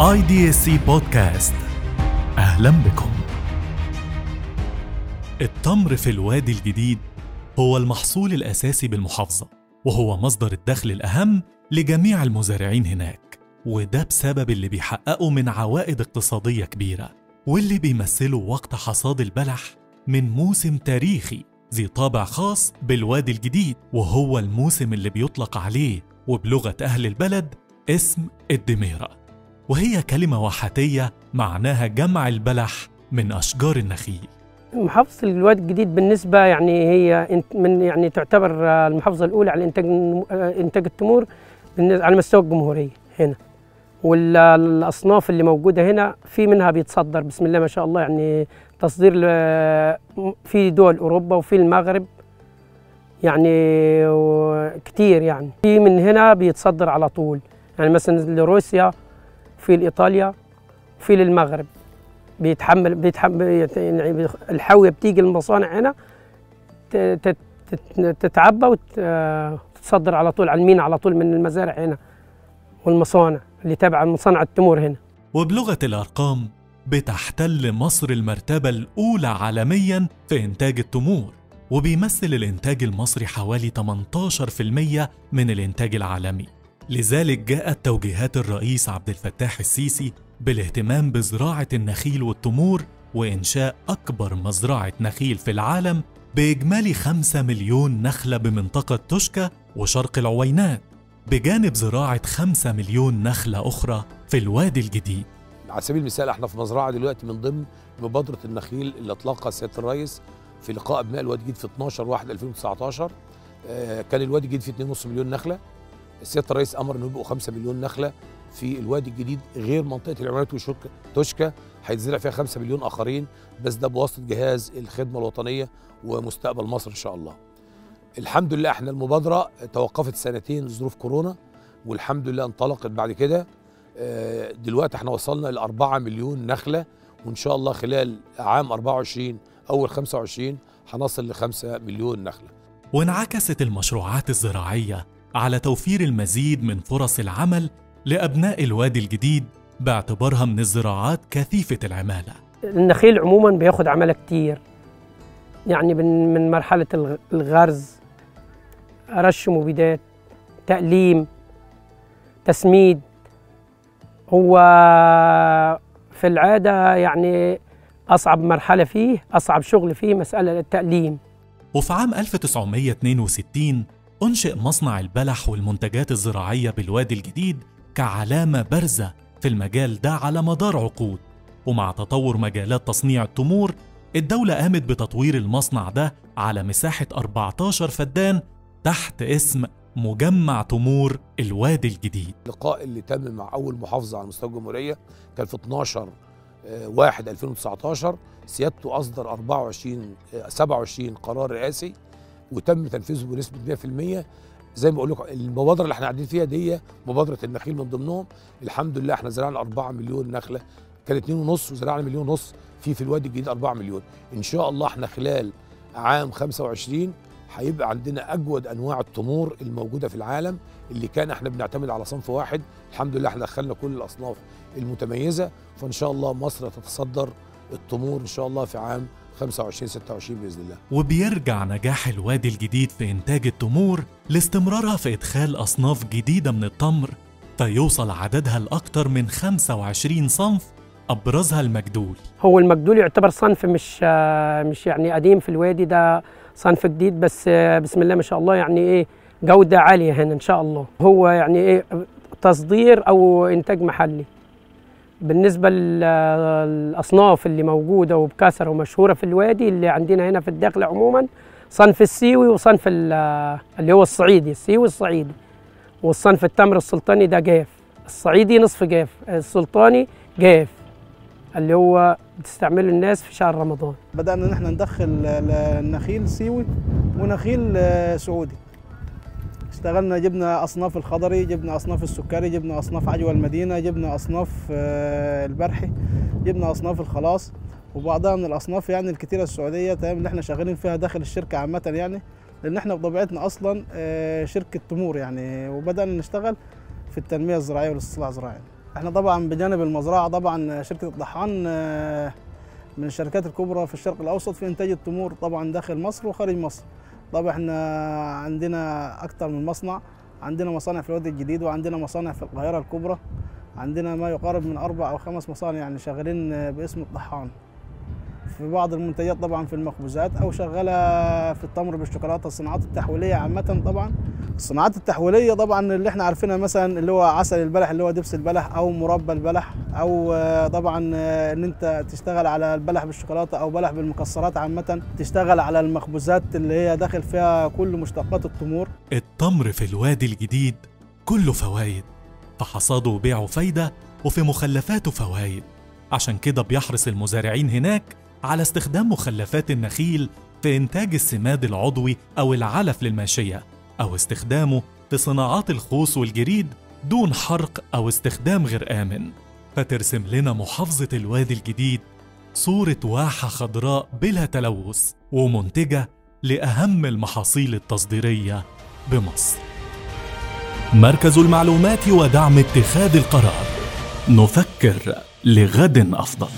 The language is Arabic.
IDSC Podcast. أهلا بكم. التمر في الوادي الجديد هو المحصول الأساسي بالمحافظة وهو مصدر الدخل الأهم لجميع المزارعين هناك وده بسبب اللي بيحققوا من عوائد اقتصادية كبيرة واللي بيمثلوا وقت حصاد البلح من موسم تاريخي ذي طابع خاص بالوادي الجديد وهو الموسم اللي بيطلق عليه وبلغة أهل البلد اسم الدميرة. وهي كلمة وحاتيه معناها جمع البلح من أشجار النخيل. محافظة الوادي الجديد بالنسبة يعني هي من يعني تعتبر آه، المحافظة الأولى على إنتاج آه، إنتاج التمور على مستوى الجمهورية هنا. والأصناف اللي موجودة هنا في منها بيتصدر بسم الله ما شاء الله يعني تصدير في دول أوروبا وفي المغرب يعني كتير يعني. في من هنا بيتصدر على طول. يعني مثلا لروسيا في لإيطاليا وفي للمغرب. بيتحمل بيتحمل يعني الحاويه بتيجي المصانع هنا تتعبى وتتصدر على طول على المينا على طول من المزارع هنا والمصانع اللي تابعة لمصانع التمور هنا. وبلغة الأرقام بتحتل مصر المرتبة الأولى عالميا في إنتاج التمور وبيمثل الإنتاج المصري حوالي 18% من الإنتاج العالمي. لذلك جاءت توجيهات الرئيس عبد الفتاح السيسي بالاهتمام بزراعة النخيل والتمور وإنشاء أكبر مزرعة نخيل في العالم بإجمالي 5 مليون نخلة بمنطقة توشكا وشرق العوينات بجانب زراعة 5 مليون نخلة أخرى في الوادي الجديد. على سبيل المثال إحنا في مزرعة دلوقتي من ضمن مبادرة النخيل اللي أطلقها سياده الرئيس في لقاء أبناء الوادي الجديد في 12 1 2019 آه، كان الوادي الجديد فيه 2.5 مليون نخلة. سياده الرئيس أمر انه يبقوا 5 مليون نخلة في الوادي الجديد غير منطقة العمارات توشكا هيتزرع فيها 5 مليون آخرين بس ده بواسطة جهاز الخدمة الوطنية ومستقبل مصر إن شاء الله. الحمد لله إحنا المبادرة توقفت سنتين لظروف كورونا والحمد لله انطلقت بعد كده آه، دلوقتي إحنا وصلنا ل 4 مليون نخلة وإن شاء الله خلال عام 24 أول 25 هنصل ل 5 مليون نخلة. وانعكست المشروعات الزراعية على توفير المزيد من فرص العمل لأبناء الوادي الجديد باعتبارها من الزراعات كثيفة العمالة. النخيل عموما بياخد عمالة كتير. يعني من من مرحلة الغ- الغرز رش مبيدات تأليم تسميد. هو في العادة يعني أصعب مرحلة فيه أصعب شغل فيه مسألة التأليم. وفي عام 1962 أنشئ مصنع البلح والمنتجات الزراعية بالوادي الجديد كعلامة بارزة في المجال ده على مدار عقود. ومع تطور مجالات تصنيع التمور الدولة قامت بتطوير المصنع ده على مساحة 14 فدان تحت اسم مجمع تمور الوادي الجديد. اللقاء اللي تم مع أول محافظة على مستوى الجمهورية كان في 12 آه، 1 2019 سيادته أصدر 24 آه، 27 قرار رئاسي. وتم تنفيذه بنسبة 100% زي ما بقول لكم المبادرة اللي إحنا قاعدين فيها دي مبادرة النخيل من ضمنهم. الحمد لله إحنا زرعنا 4 مليون نخلة كان 2 ونص وزرعنا مليون ونص في في الوادي الجديد 4 مليون. إن شاء الله إحنا خلال عام 25 هيبقى عندنا أجود أنواع التمور الموجودة في العالم اللي كان إحنا بنعتمد على صنف واحد. الحمد لله إحنا دخلنا كل الأصناف المتميزة. فإن شاء الله مصر تتصدر التمور إن شاء الله في عام 25 26 بإذن الله. وبيرجع نجاح الوادي الجديد في إنتاج التمور لاستمرارها في إدخال أصناف جديدة من التمر فيوصل عددها لأكثر من 25 صنف أبرزها المجدول. هو المجدول يعتبر صنف مش مش يعني قديم في الوادي ده صنف جديد بس بسم الله ما شاء الله يعني إيه جودة عالية هنا إن شاء الله. هو يعني إيه تصدير أو إنتاج محلي. بالنسبة للأصناف اللي موجودة وبكثرة ومشهورة في الوادي اللي عندنا هنا في الداخل عموما صنف السيوي وصنف ال- اللي هو الصعيدي السيوي الصعيدي والصنف التمر السلطاني ده جاف الصعيدي نصف جاف السلطاني جاف اللي هو بتستعمله الناس في شهر رمضان. بدأنا ان إحنا ندخل ال- النخيل سيوي ونخيل آه، سعودي. اشتغلنا جبنا أصناف الخضري جبنا أصناف السكري جبنا أصناف عجوة المدينة جبنا أصناف آه، البرحي جبنا أصناف الخلاص. وبعضها من الأصناف يعني الكتيرة السعودية تمام اللي إحنا شغالين فيها داخل الشركة عامة يعني لأن إحنا بطبيعتنا أصلا آه، شركة تمور يعني. وبدأنا نشتغل في التنمية الزراعية والاستصلاح الزراعي. إحنا طبعا بجانب المزرعة طبعا شركة الطحان آه، من الشركات الكبرى في الشرق الأوسط في إنتاج التمور طبعا داخل مصر وخارج مصر. طبعا إحنا عندنا أكثر من مصنع عندنا مصانع في الوادي الجديد وعندنا مصانع في القاهرة الكبرى عندنا ما يقارب من أربع أو خمس مصانع يعني شغالين باسم الطحان في بعض المنتجات طبعا في المخبوزات أو شغاله في التمر بالشوكولاتة الصناعات التحويلية عامة طبعا. الصناعات التحويلية طبعا اللي إحنا عارفينها مثلا اللي هو عسل البلح اللي هو دبس البلح أو مربى البلح أو آه، طبعا آه، إن أنت تشتغل على البلح بالشوكولاتة أو بلح بالمكسرات عامة تشتغل على المخبوزات اللي هي داخل فيها كل مشتقات التمور. التمر في الوادي الجديد كله فوايد في حصاده وبيعه فايدة وفي مخلفاته فوايد. عشان كده بيحرص المزارعين هناك على استخدام مخلفات النخيل في إنتاج السماد العضوي أو العلف للماشية أو استخدامه في صناعات الخوص والجريد دون حرق أو استخدام غير آمن. فترسم لنا محافظة الوادي الجديد صورة واحة خضراء بلا تلوث ومنتجة لأهم المحاصيل التصديرية بمصر. مركز المعلومات ودعم اتخاذ القرار. نفكر لغد أفضل.